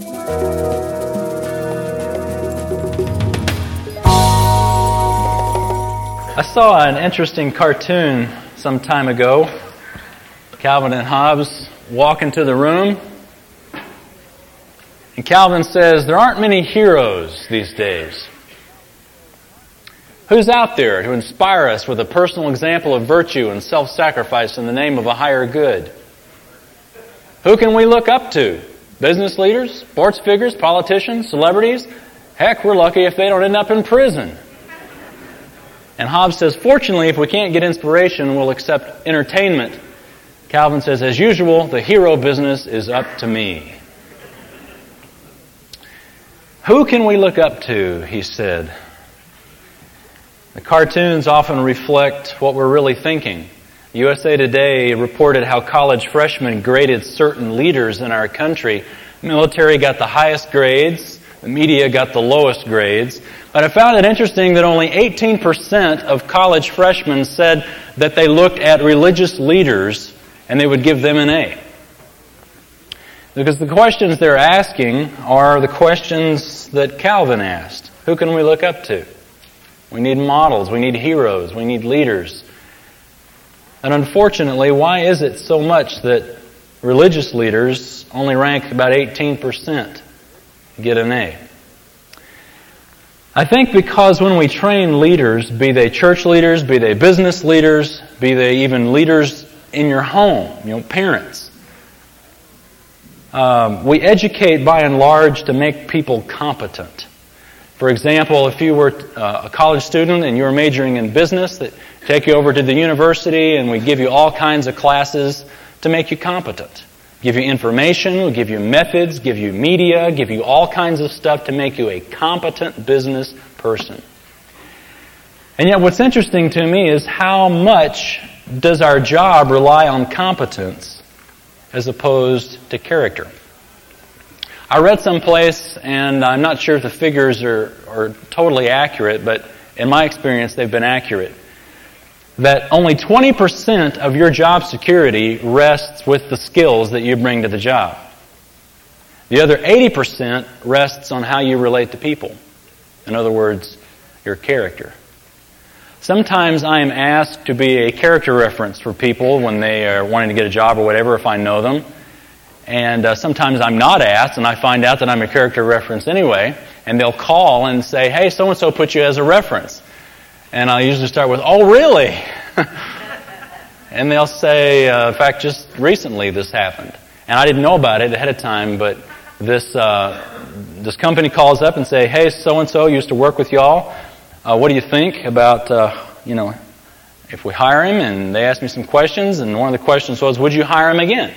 I saw an interesting cartoon some time ago. Calvin and Hobbes walk into the room, and Calvin says, There aren't many heroes these days. Who's out there to inspire us with a personal example of virtue and self sacrifice in the name of a higher good? Who can we look up to? Business leaders, sports figures, politicians, celebrities? Heck, we're lucky if they don't end up in prison. And Hobbes says, fortunately, if we can't get inspiration, we'll accept entertainment. Calvin says, as usual, the hero business is up to me. Who can we look up to? He said. The cartoons often reflect what we're really thinking. USA Today reported how college freshmen graded certain leaders in our country. Military got the highest grades, the media got the lowest grades. But I found it interesting that only 18% of college freshmen said that they looked at religious leaders and they would give them an A. Because the questions they're asking are the questions that Calvin asked. Who can we look up to? We need models, we need heroes, we need leaders. And unfortunately, why is it so much that religious leaders only rank about 18% get an A? I think because when we train leaders, be they church leaders, be they business leaders, be they even leaders in your home, you know, parents, um, we educate by and large to make people competent. For example, if you were uh, a college student and you were majoring in business, that take you over to the university and we give you all kinds of classes to make you competent. Give you information, we give you methods, give you media, give you all kinds of stuff to make you a competent business person. And yet what's interesting to me is how much does our job rely on competence as opposed to character? I read someplace, and I'm not sure if the figures are, are totally accurate, but in my experience, they've been accurate that only 20% of your job security rests with the skills that you bring to the job. The other 80% rests on how you relate to people. In other words, your character. Sometimes I am asked to be a character reference for people when they are wanting to get a job or whatever if I know them. And uh, sometimes I'm not asked and I find out that I'm a character reference anyway. And they'll call and say, hey, so and so put you as a reference. And I usually start with, oh, really? and they'll say, uh, in fact, just recently this happened. And I didn't know about it ahead of time, but this, uh, this company calls up and say, hey, so-and-so used to work with y'all. Uh, what do you think about, uh, you know, if we hire him? And they asked me some questions, and one of the questions was, would you hire him again?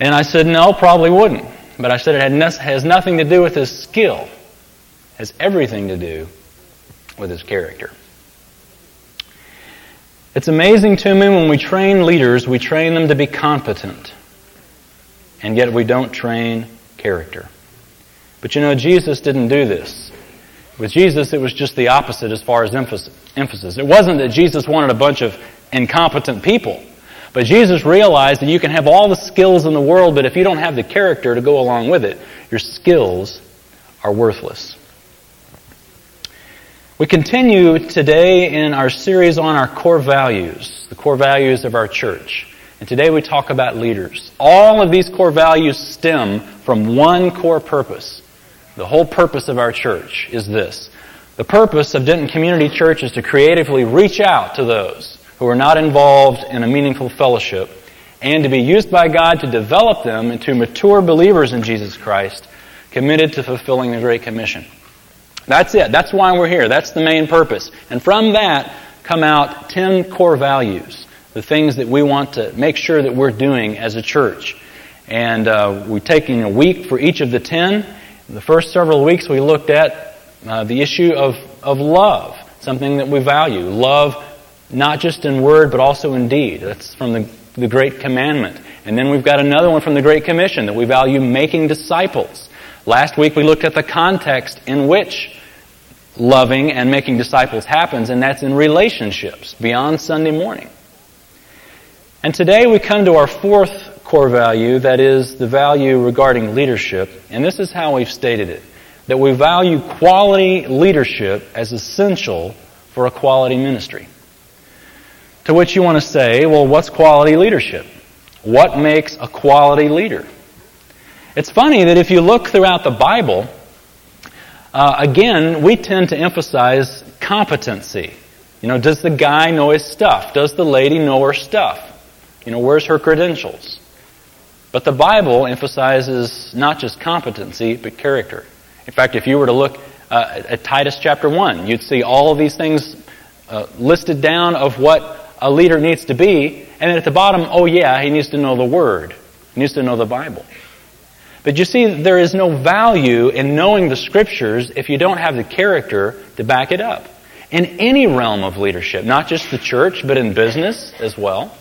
And I said, no, probably wouldn't. But I said it has nothing to do with his skill. It has everything to do with his character. It's amazing to me when we train leaders, we train them to be competent. And yet we don't train character. But you know, Jesus didn't do this. With Jesus, it was just the opposite as far as emphasis. It wasn't that Jesus wanted a bunch of incompetent people. But Jesus realized that you can have all the skills in the world, but if you don't have the character to go along with it, your skills are worthless. We continue today in our series on our core values, the core values of our church. And today we talk about leaders. All of these core values stem from one core purpose. The whole purpose of our church is this. The purpose of Denton Community Church is to creatively reach out to those who are not involved in a meaningful fellowship and to be used by God to develop them into mature believers in Jesus Christ committed to fulfilling the Great Commission. That's it. That's why we're here. That's the main purpose. And from that come out 10 core values, the things that we want to make sure that we're doing as a church. And uh, we're taking a week for each of the 10. The first several weeks we looked at uh, the issue of, of love, something that we value. Love not just in word but also in deed. That's from the, the Great Commandment. And then we've got another one from the Great Commission that we value making disciples. Last week we looked at the context in which loving and making disciples happens, and that's in relationships beyond Sunday morning. And today we come to our fourth core value, that is the value regarding leadership, and this is how we've stated it that we value quality leadership as essential for a quality ministry. To which you want to say, well, what's quality leadership? What makes a quality leader? It's funny that if you look throughout the Bible, uh, again, we tend to emphasize competency. You know, does the guy know his stuff? Does the lady know her stuff? You know, where's her credentials? But the Bible emphasizes not just competency, but character. In fact, if you were to look uh, at Titus chapter 1, you'd see all of these things uh, listed down of what a leader needs to be, and then at the bottom, oh yeah, he needs to know the Word. He needs to know the Bible. But you see, there is no value in knowing the Scriptures if you don't have the character to back it up. In any realm of leadership, not just the church, but in business as well,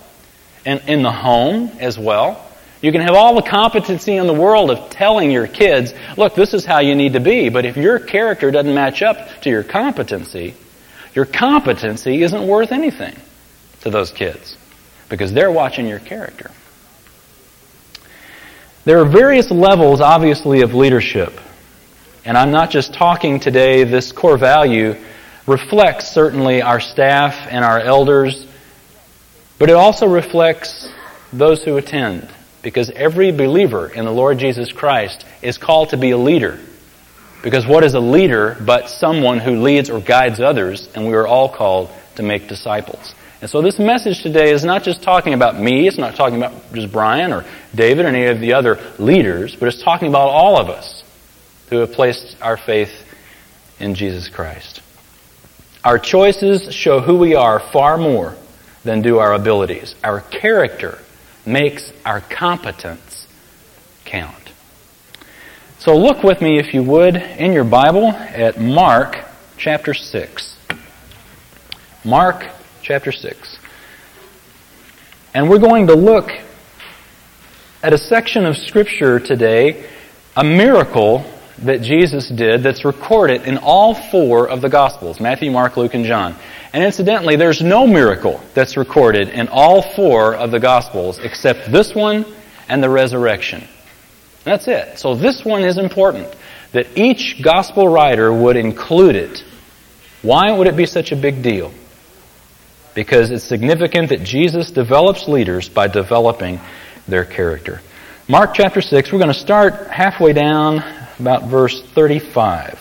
and in the home as well. You can have all the competency in the world of telling your kids, look, this is how you need to be, but if your character doesn't match up to your competency, your competency isn't worth anything to those kids because they're watching your character. There are various levels, obviously, of leadership. And I'm not just talking today, this core value reflects certainly our staff and our elders, but it also reflects those who attend. Because every believer in the Lord Jesus Christ is called to be a leader. Because what is a leader but someone who leads or guides others, and we are all called to make disciples. And so this message today is not just talking about me, it's not talking about just Brian or David or any of the other leaders, but it's talking about all of us who have placed our faith in Jesus Christ. Our choices show who we are far more than do our abilities. Our character makes our competence count. So look with me, if you would, in your Bible at Mark chapter 6. Mark chapter 6. And we're going to look at a section of Scripture today, a miracle that Jesus did that's recorded in all four of the Gospels Matthew, Mark, Luke, and John. And incidentally, there's no miracle that's recorded in all four of the Gospels except this one and the resurrection. That's it. So this one is important that each Gospel writer would include it. Why would it be such a big deal? Because it's significant that Jesus develops leaders by developing their character. Mark chapter 6, we're going to start halfway down, about verse 35.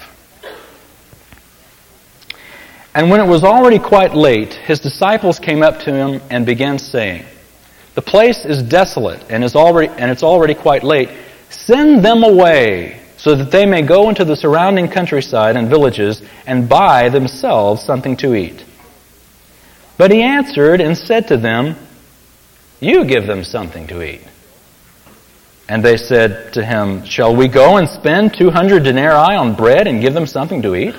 And when it was already quite late, his disciples came up to him and began saying, The place is desolate and, is already, and it's already quite late. Send them away so that they may go into the surrounding countryside and villages and buy themselves something to eat. But he answered and said to them, You give them something to eat. And they said to him, Shall we go and spend 200 denarii on bread and give them something to eat?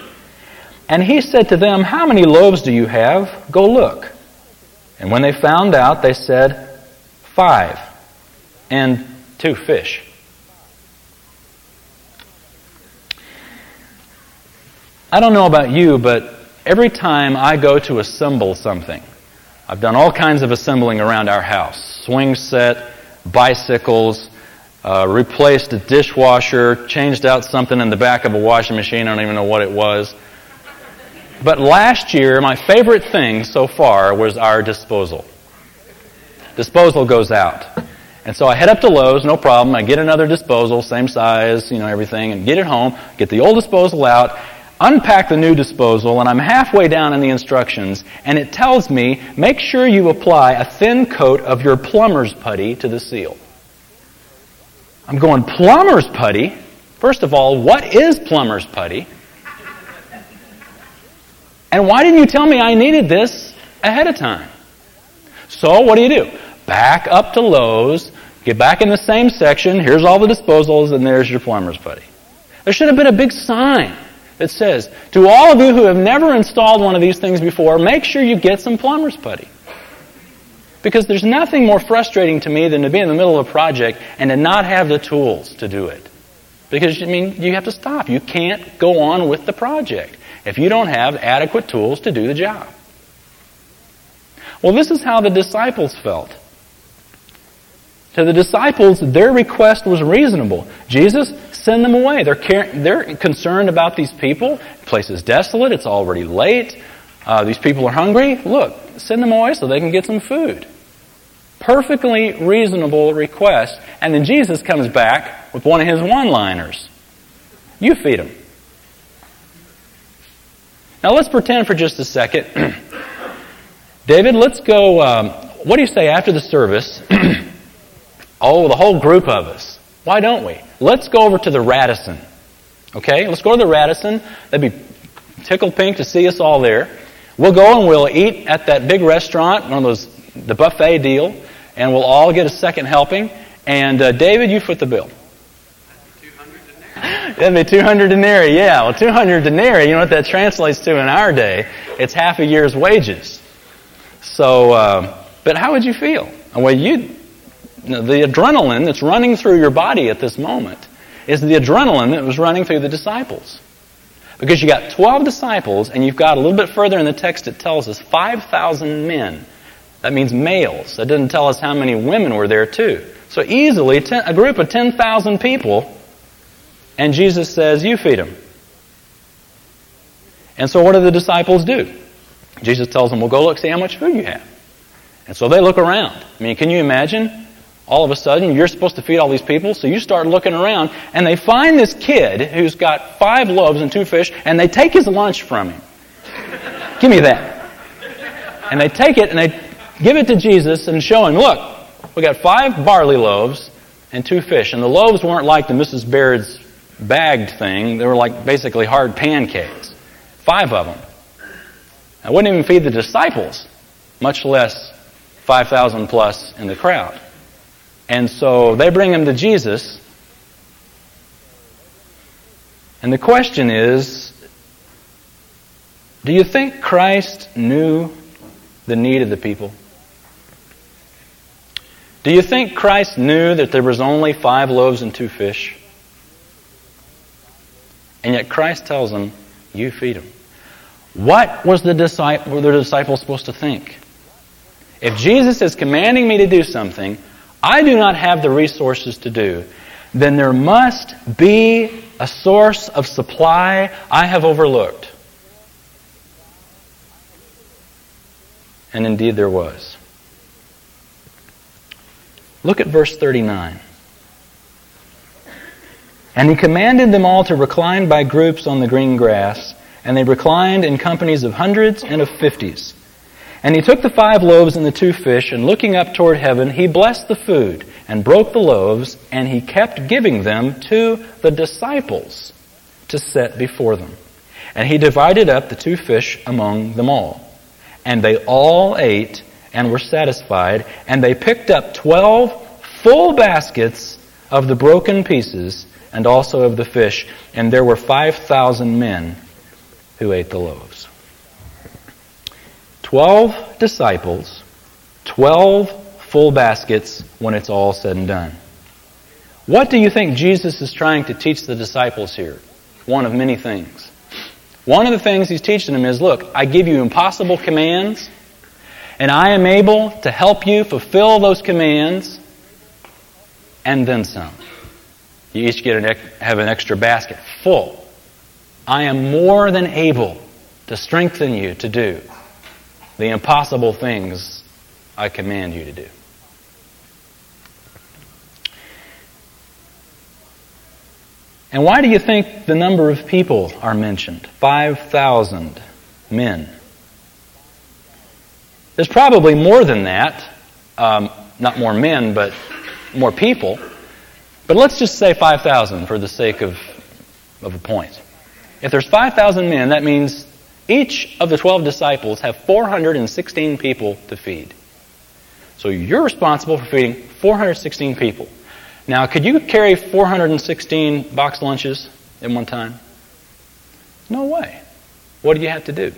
And he said to them, How many loaves do you have? Go look. And when they found out, they said, Five, and two fish. I don't know about you, but every time I go to assemble something, I've done all kinds of assembling around our house swing set, bicycles, uh, replaced a dishwasher, changed out something in the back of a washing machine. I don't even know what it was. But last year, my favorite thing so far was our disposal. Disposal goes out. And so I head up to Lowe's, no problem. I get another disposal, same size, you know, everything, and get it home, get the old disposal out, unpack the new disposal, and I'm halfway down in the instructions, and it tells me make sure you apply a thin coat of your plumber's putty to the seal. I'm going, plumber's putty? First of all, what is plumber's putty? And why didn't you tell me I needed this ahead of time? So, what do you do? Back up to Lowe's, get back in the same section, here's all the disposals, and there's your plumber's putty. There should have been a big sign it says, To all of you who have never installed one of these things before, make sure you get some plumber's putty. Because there's nothing more frustrating to me than to be in the middle of a project and to not have the tools to do it. Because, I mean, you have to stop. You can't go on with the project if you don't have adequate tools to do the job. Well, this is how the disciples felt. To the disciples, their request was reasonable. Jesus, send them away. They're, care- they're concerned about these people. The place is desolate. It's already late. Uh, these people are hungry. Look, send them away so they can get some food. Perfectly reasonable request. And then Jesus comes back with one of his one liners You feed them. Now let's pretend for just a second. David, let's go. Um, what do you say after the service? oh, the whole group of us. Why don't we? Let's go over to the Radisson. Okay? Let's go to the Radisson. That'd be tickled pink to see us all there. We'll go and we'll eat at that big restaurant, one of those, the buffet deal, and we'll all get a second helping. And uh, David, you foot the bill. That'd be 200 denarii, yeah. Well, 200 denarii, you know what that translates to in our day? It's half a year's wages. So, uh, but how would you feel? Well, you, the adrenaline that's running through your body at this moment is the adrenaline that was running through the disciples. Because you got 12 disciples, and you've got a little bit further in the text, it tells us 5,000 men. That means males. That doesn't tell us how many women were there, too. So easily, ten, a group of 10,000 people, and Jesus says, You feed them. And so what do the disciples do? Jesus tells them, Well, go look, see how much food you have. And so they look around. I mean, can you imagine? All of a sudden, you're supposed to feed all these people, so you start looking around, and they find this kid who's got five loaves and two fish, and they take his lunch from him. Give me that. And they take it and they give it to Jesus and show him, look, we got five barley loaves and two fish. And the loaves weren't like the Mrs. Baird's bagged thing, they were like basically hard pancakes. Five of them. I wouldn't even feed the disciples, much less 5,000 plus in the crowd. And so they bring him to Jesus. And the question is do you think Christ knew the need of the people? Do you think Christ knew that there was only five loaves and two fish? And yet Christ tells them, You feed them. What was the disciple, were the disciples supposed to think? If Jesus is commanding me to do something I do not have the resources to do, then there must be a source of supply I have overlooked. And indeed there was. Look at verse 39. And he commanded them all to recline by groups on the green grass, and they reclined in companies of hundreds and of fifties. And he took the five loaves and the two fish, and looking up toward heaven, he blessed the food, and broke the loaves, and he kept giving them to the disciples to set before them. And he divided up the two fish among them all. And they all ate and were satisfied, and they picked up twelve full baskets of the broken pieces, and also of the fish, and there were five thousand men who ate the loaves. Twelve disciples, twelve full baskets when it's all said and done. What do you think Jesus is trying to teach the disciples here? One of many things. One of the things he's teaching them is look, I give you impossible commands, and I am able to help you fulfill those commands, and then some. You each get an, have an extra basket full. I am more than able to strengthen you to do the impossible things I command you to do. And why do you think the number of people are mentioned? 5,000 men. There's probably more than that. Um, not more men, but more people. But let's just say 5,000 for the sake of, of a point. If there's 5,000 men, that means each of the 12 disciples have 416 people to feed. So you're responsible for feeding 416 people. Now, could you carry 416 box lunches at one time? No way. What do you have to do?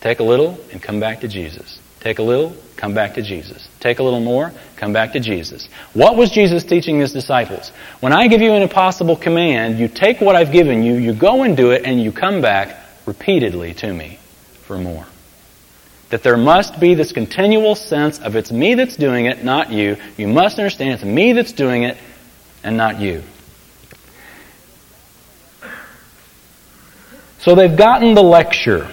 Take a little and come back to Jesus. Take a little, come back to Jesus. Take a little more, come back to Jesus. What was Jesus teaching his disciples? When I give you an impossible command, you take what I've given you, you go and do it, and you come back repeatedly to me for more. That there must be this continual sense of it's me that's doing it, not you. You must understand it's me that's doing it and not you. So they've gotten the lecture.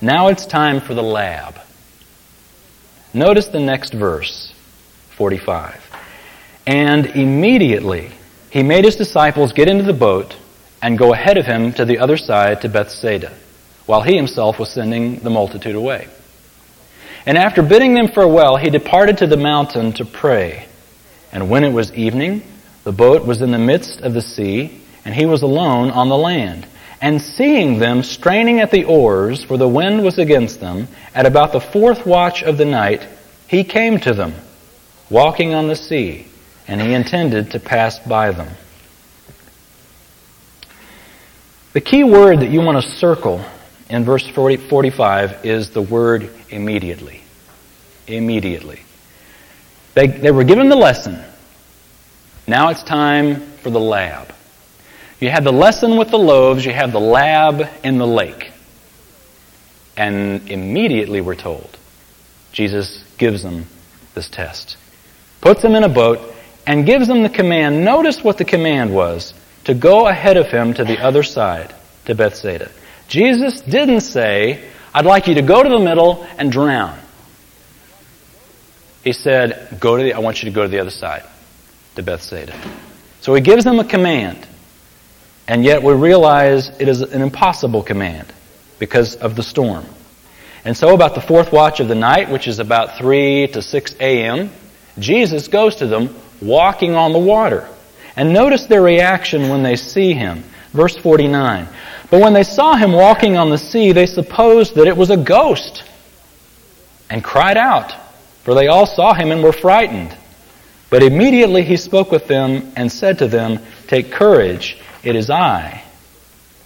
Now it's time for the lab. Notice the next verse, 45. And immediately he made his disciples get into the boat and go ahead of him to the other side to Bethsaida, while he himself was sending the multitude away. And after bidding them farewell, he departed to the mountain to pray. And when it was evening, the boat was in the midst of the sea, and he was alone on the land. And seeing them straining at the oars, for the wind was against them, at about the fourth watch of the night, he came to them, walking on the sea and he intended to pass by them. The key word that you want to circle in verse 40, 45 is the word immediately. Immediately. They, they were given the lesson. Now it's time for the lab. You had the lesson with the loaves, you have the lab in the lake. And immediately we're told, Jesus gives them this test. Puts them in a boat and gives them the command. Notice what the command was to go ahead of him to the other side, to Bethsaida. Jesus didn't say, I'd like you to go to the middle and drown. He said, go to the, I want you to go to the other side, to Bethsaida. So he gives them a command. And yet we realize it is an impossible command because of the storm. And so about the fourth watch of the night, which is about 3 to 6 a.m., Jesus goes to them walking on the water. And notice their reaction when they see him. Verse 49. But when they saw him walking on the sea, they supposed that it was a ghost and cried out, for they all saw him and were frightened. But immediately he spoke with them and said to them, Take courage, it is I.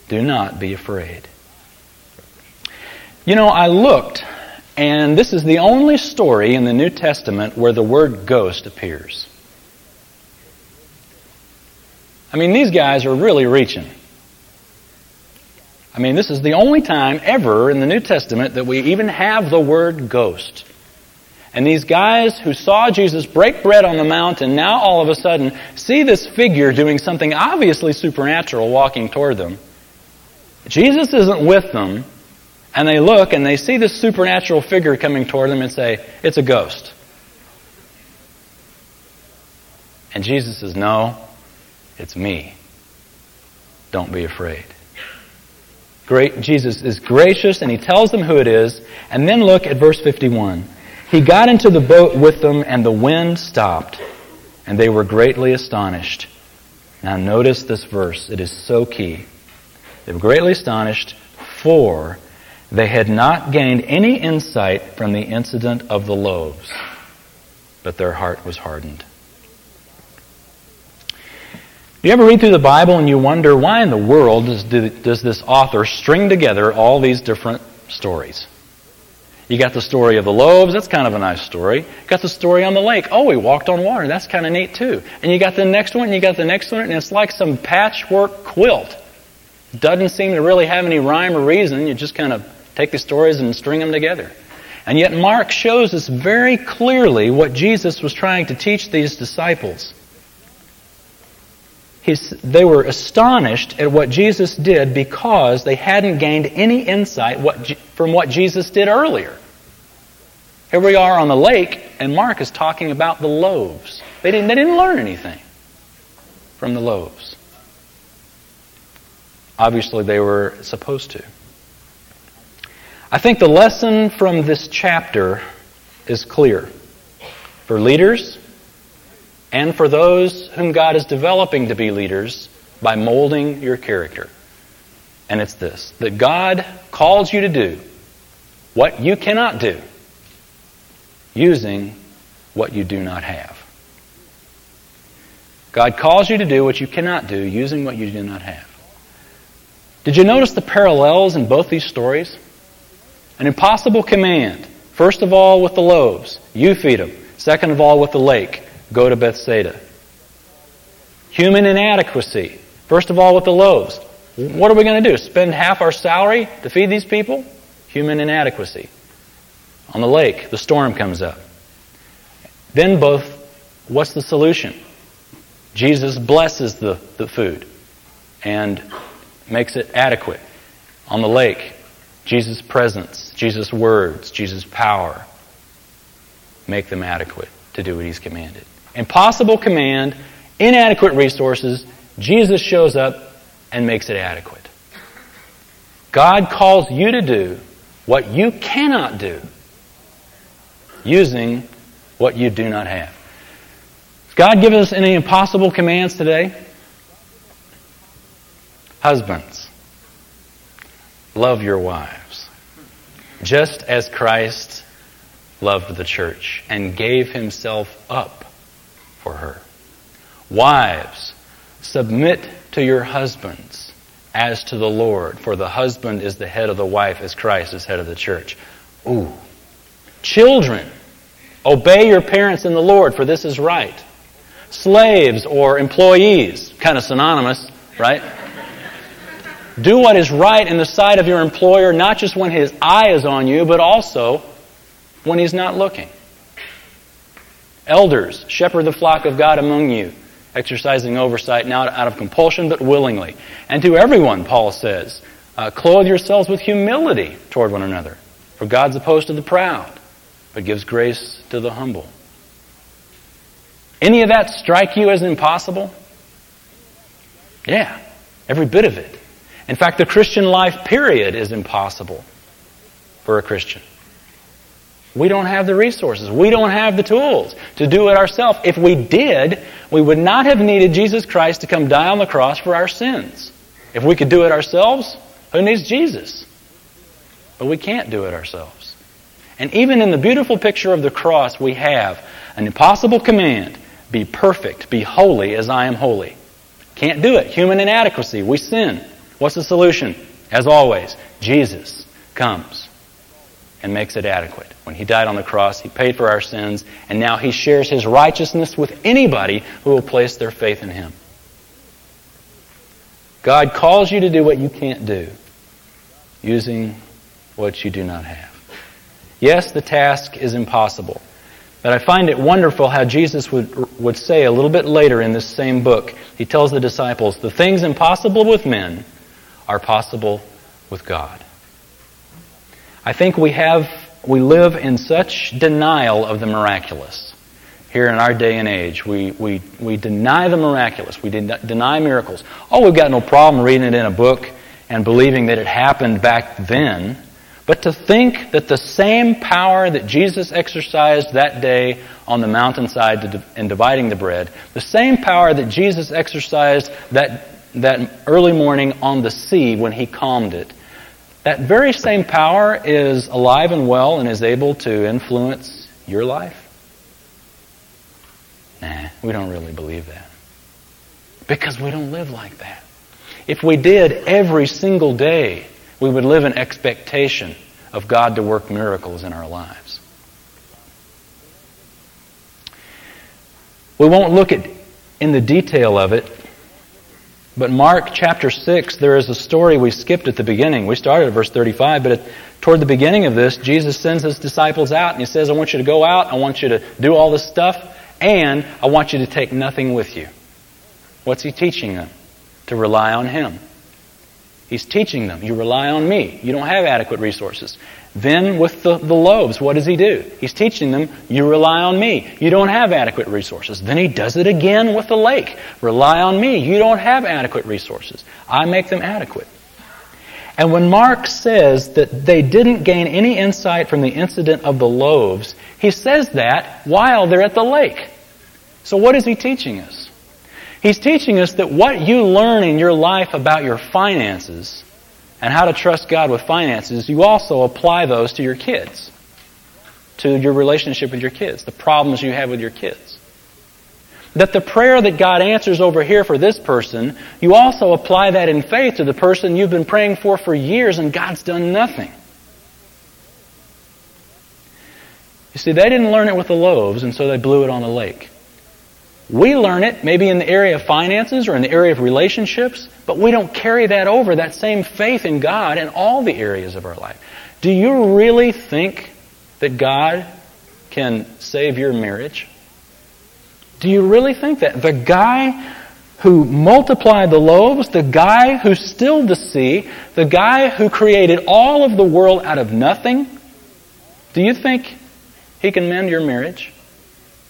Do not be afraid. You know, I looked, and this is the only story in the New Testament where the word ghost appears. I mean, these guys are really reaching. I mean, this is the only time ever in the New Testament that we even have the word ghost. And these guys who saw Jesus break bread on the mountain now all of a sudden see this figure doing something obviously supernatural walking toward them. Jesus isn't with them, and they look and they see this supernatural figure coming toward them and say, It's a ghost. And Jesus says, No, it's me. Don't be afraid. Great, Jesus is gracious and he tells them who it is. And then look at verse 51. He got into the boat with them and the wind stopped and they were greatly astonished. Now notice this verse. It is so key. They were greatly astonished for they had not gained any insight from the incident of the loaves, but their heart was hardened. You ever read through the Bible and you wonder why in the world does, does this author string together all these different stories? You got the story of the loaves, that's kind of a nice story. You got the story on the lake. Oh, he walked on water, that's kind of neat too. And you got the next one, and you got the next one, and it's like some patchwork quilt. Doesn't seem to really have any rhyme or reason. You just kind of take the stories and string them together. And yet Mark shows us very clearly what Jesus was trying to teach these disciples they were astonished at what Jesus did because they hadn't gained any insight what, from what Jesus did earlier. Here we are on the lake, and Mark is talking about the loaves. They didn't, they didn't learn anything from the loaves. Obviously, they were supposed to. I think the lesson from this chapter is clear. For leaders, and for those whom God is developing to be leaders by molding your character. And it's this that God calls you to do what you cannot do using what you do not have. God calls you to do what you cannot do using what you do not have. Did you notice the parallels in both these stories? An impossible command. First of all, with the loaves, you feed them. Second of all, with the lake, go to Bethsaida. Human inadequacy. First of all, with the loaves. What are we going to do? Spend half our salary to feed these people? human inadequacy. On the lake, the storm comes up. Then both, what's the solution? Jesus blesses the, the food and makes it adequate. On the lake, Jesus' presence, Jesus' words, Jesus' power make them adequate to do what he's commanded. Impossible command, inadequate resources, Jesus shows up and makes it adequate. God calls you to do what you cannot do using what you do not have. Has God given us any impossible commands today? Husbands, love your wives, just as Christ loved the church and gave himself up for her. Wives, submit to your husbands as to the Lord, for the husband is the head of the wife as Christ is head of the church. Ooh. Children, obey your parents in the Lord, for this is right. Slaves or employees, kind of synonymous, right? Do what is right in the sight of your employer, not just when his eye is on you, but also when he's not looking. Elders, shepherd the flock of God among you, exercising oversight not out of compulsion, but willingly. And to everyone, Paul says, uh, clothe yourselves with humility toward one another. For God's opposed to the proud, but gives grace to the humble. Any of that strike you as impossible? Yeah, every bit of it. In fact, the Christian life, period, is impossible for a Christian. We don't have the resources. We don't have the tools to do it ourselves. If we did, we would not have needed Jesus Christ to come die on the cross for our sins. If we could do it ourselves, who needs Jesus? But we can't do it ourselves. And even in the beautiful picture of the cross, we have an impossible command be perfect, be holy as I am holy. Can't do it. Human inadequacy. We sin. What's the solution? As always, Jesus comes and makes it adequate. When he died on the cross, he paid for our sins, and now he shares his righteousness with anybody who will place their faith in him. God calls you to do what you can't do using what you do not have. Yes, the task is impossible. But I find it wonderful how Jesus would, would say a little bit later in this same book, he tells the disciples, the things impossible with men are possible with God. I think we have, we live in such denial of the miraculous here in our day and age. We, we, we deny the miraculous. We deny miracles. Oh, we've got no problem reading it in a book and believing that it happened back then. But to think that the same power that Jesus exercised that day on the mountainside in dividing the bread, the same power that Jesus exercised that that early morning on the sea when he calmed it. That very same power is alive and well and is able to influence your life? Nah, we don't really believe that. Because we don't live like that. If we did every single day, we would live in expectation of God to work miracles in our lives. We won't look at in the detail of it but Mark chapter 6, there is a story we skipped at the beginning. We started at verse 35, but at, toward the beginning of this, Jesus sends his disciples out and he says, I want you to go out, I want you to do all this stuff, and I want you to take nothing with you. What's he teaching them? To rely on him. He's teaching them, you rely on me. You don't have adequate resources. Then with the, the loaves, what does he do? He's teaching them, you rely on me. You don't have adequate resources. Then he does it again with the lake. Rely on me. You don't have adequate resources. I make them adequate. And when Mark says that they didn't gain any insight from the incident of the loaves, he says that while they're at the lake. So what is he teaching us? He's teaching us that what you learn in your life about your finances and how to trust God with finances, you also apply those to your kids, to your relationship with your kids, the problems you have with your kids. That the prayer that God answers over here for this person, you also apply that in faith to the person you've been praying for for years and God's done nothing. You see, they didn't learn it with the loaves, and so they blew it on the lake. We learn it maybe in the area of finances or in the area of relationships, but we don't carry that over, that same faith in God in all the areas of our life. Do you really think that God can save your marriage? Do you really think that? The guy who multiplied the loaves, the guy who stilled the sea, the guy who created all of the world out of nothing, do you think he can mend your marriage?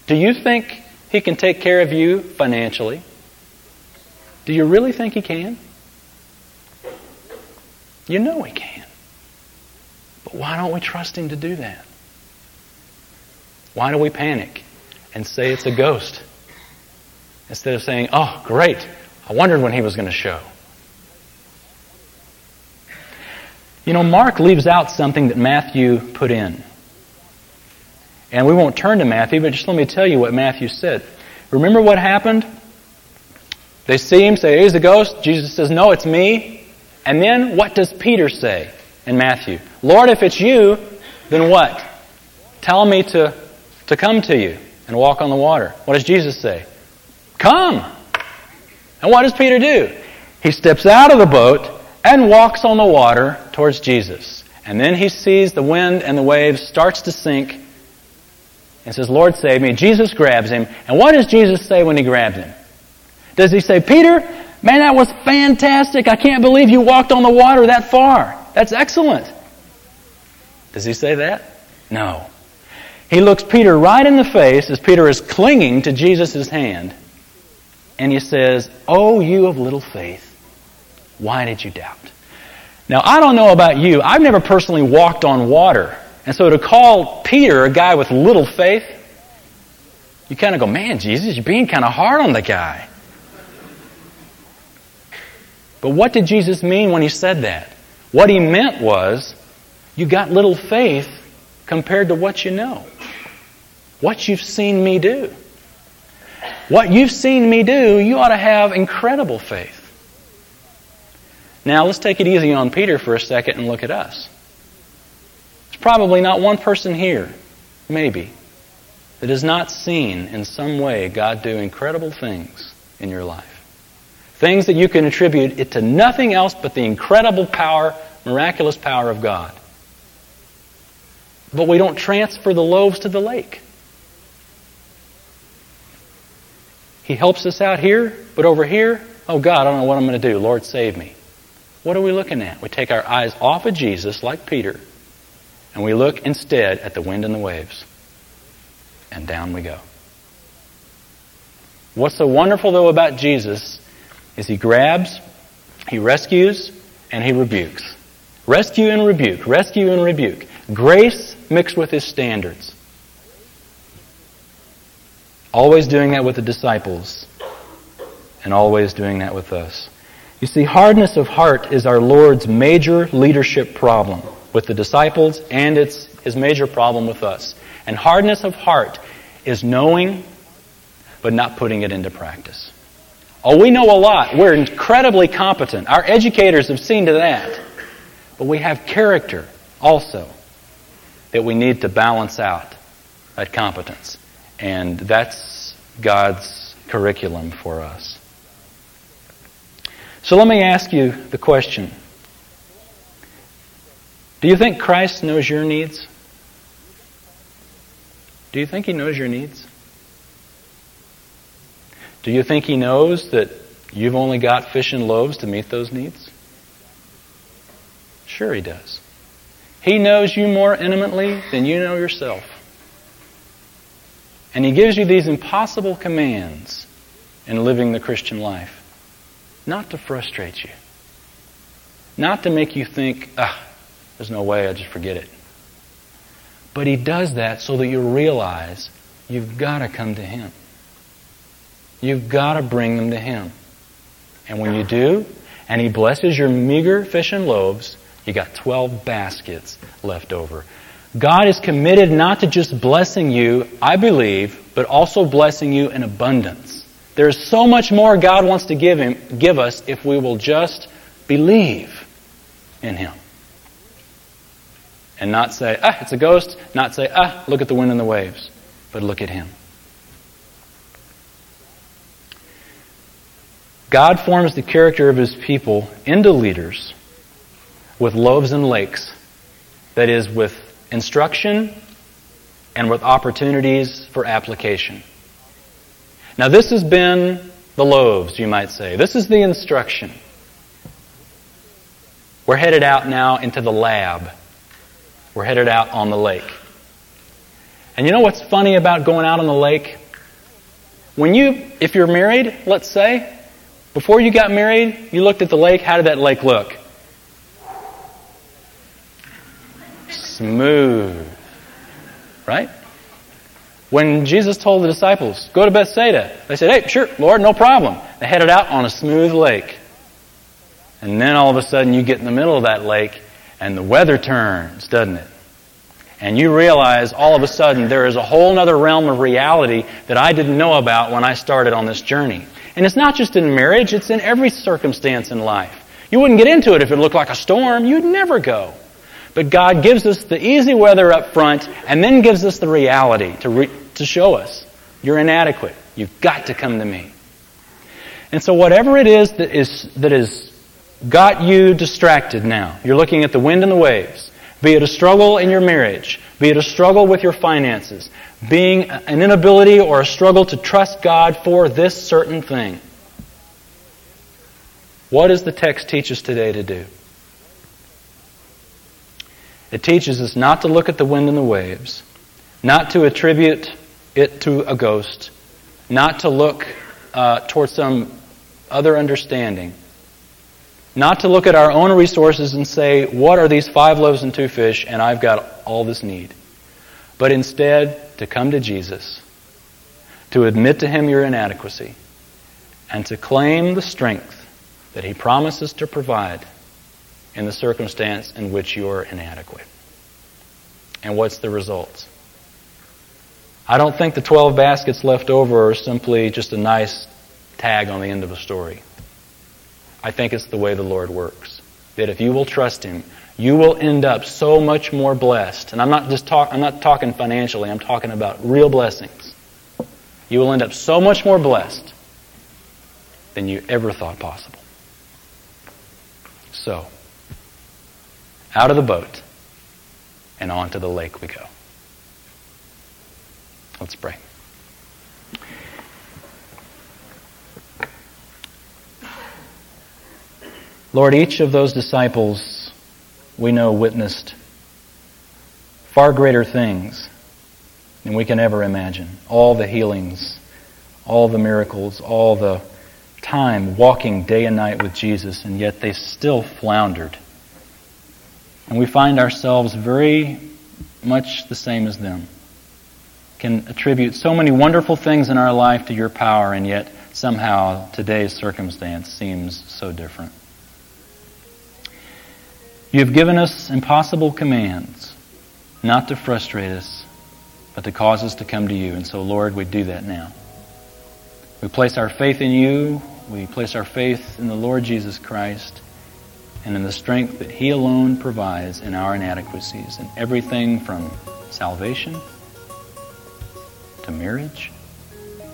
Do you think he can take care of you financially? Do you really think he can? You know he can. But why don't we trust him to do that? Why do we panic and say it's a ghost? Instead of saying, oh, great, I wondered when he was going to show. You know, Mark leaves out something that Matthew put in. And we won't turn to Matthew, but just let me tell you what Matthew said. Remember what happened? They see him, say, he's a ghost. Jesus says, no, it's me. And then what does Peter say in Matthew? Lord, if it's you, then what? Tell me to, to come to you and walk on the water. What does Jesus say? Come. And what does Peter do? He steps out of the boat and walks on the water towards Jesus. And then he sees the wind and the waves starts to sink and says, Lord, save me. Jesus grabs him. And what does Jesus say when he grabs him? Does he say, Peter, man, that was fantastic. I can't believe you walked on the water that far. That's excellent. Does he say that? No. He looks Peter right in the face as Peter is clinging to Jesus' hand and he says, Oh, you of little faith, why did you doubt? Now, I don't know about you. I've never personally walked on water. And so to call Peter a guy with little faith, you kind of go, man, Jesus, you're being kind of hard on the guy. But what did Jesus mean when he said that? What he meant was, you got little faith compared to what you know. What you've seen me do. What you've seen me do, you ought to have incredible faith. Now, let's take it easy on Peter for a second and look at us. There's probably not one person here, maybe, that has not seen in some way God do incredible things in your life. Things that you can attribute it to nothing else but the incredible power, miraculous power of God. But we don't transfer the loaves to the lake. He helps us out here, but over here, oh God, I don't know what I'm going to do. Lord, save me. What are we looking at? We take our eyes off of Jesus, like Peter, and we look instead at the wind and the waves. And down we go. What's so wonderful, though, about Jesus is he grabs, he rescues, and he rebukes. Rescue and rebuke, rescue and rebuke. Grace mixed with his standards. Always doing that with the disciples, and always doing that with us. You see, hardness of heart is our Lord's major leadership problem with the disciples, and it's his major problem with us. And hardness of heart is knowing, but not putting it into practice. Oh, we know a lot. We're incredibly competent. Our educators have seen to that. But we have character also that we need to balance out that competence. And that's God's curriculum for us. So let me ask you the question Do you think Christ knows your needs? Do you think He knows your needs? Do you think He knows that you've only got fish and loaves to meet those needs? Sure, He does. He knows you more intimately than you know yourself. And He gives you these impossible commands in living the Christian life. Not to frustrate you. Not to make you think, ah, there's no way, I'll just forget it. But He does that so that you realize you've got to come to Him. You've got to bring them to Him. And when you do, and He blesses your meager fish and loaves, you got 12 baskets left over. God is committed not to just blessing you, I believe, but also blessing you in abundance. There is so much more God wants to give him, give us if we will just believe in Him. And not say, ah, it's a ghost, not say, ah, look at the wind and the waves, but look at Him. God forms the character of His people into leaders with loaves and lakes that is, with instruction and with opportunities for application. Now, this has been the loaves, you might say. This is the instruction. We're headed out now into the lab. We're headed out on the lake. And you know what's funny about going out on the lake? When you, if you're married, let's say, before you got married, you looked at the lake, how did that lake look? Smooth. Right? When Jesus told the disciples, go to Bethsaida, they said, hey, sure, Lord, no problem. They headed out on a smooth lake. And then all of a sudden you get in the middle of that lake and the weather turns, doesn't it? And you realize all of a sudden there is a whole other realm of reality that I didn't know about when I started on this journey. And it's not just in marriage, it's in every circumstance in life. You wouldn't get into it if it looked like a storm. You'd never go. But God gives us the easy weather up front and then gives us the reality to, re- to show us you're inadequate. You've got to come to me. And so whatever it is that is, that has got you distracted now, you're looking at the wind and the waves, be it a struggle in your marriage, be it a struggle with your finances, being an inability or a struggle to trust God for this certain thing. What does the text teach us today to do? It teaches us not to look at the wind and the waves, not to attribute it to a ghost, not to look uh, towards some other understanding, not to look at our own resources and say, What are these five loaves and two fish, and I've got all this need? But instead, to come to Jesus, to admit to Him your inadequacy, and to claim the strength that He promises to provide in the circumstance in which you're inadequate. And what's the result? I don't think the 12 baskets left over are simply just a nice tag on the end of a story. I think it's the way the Lord works. That if you will trust Him, you will end up so much more blessed. And I'm not just talk, I'm not talking financially, I'm talking about real blessings. You will end up so much more blessed than you ever thought possible. So, out of the boat and onto the lake we go. Let's pray. Lord, each of those disciples we know witnessed far greater things than we can ever imagine. All the healings, all the miracles, all the time walking day and night with Jesus, and yet they still floundered and we find ourselves very much the same as them. Can attribute so many wonderful things in our life to your power, and yet somehow today's circumstance seems so different. You have given us impossible commands, not to frustrate us, but to cause us to come to you. And so, Lord, we do that now. We place our faith in you. We place our faith in the Lord Jesus Christ and in the strength that He alone provides in our inadequacies, in everything from salvation to marriage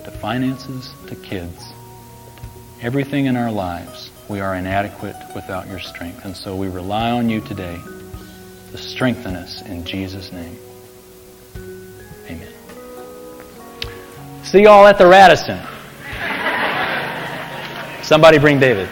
to finances to kids. Everything in our lives, we are inadequate without your strength. And so we rely on you today to strengthen us in Jesus' name. Amen. See you all at the Radisson. Somebody bring David.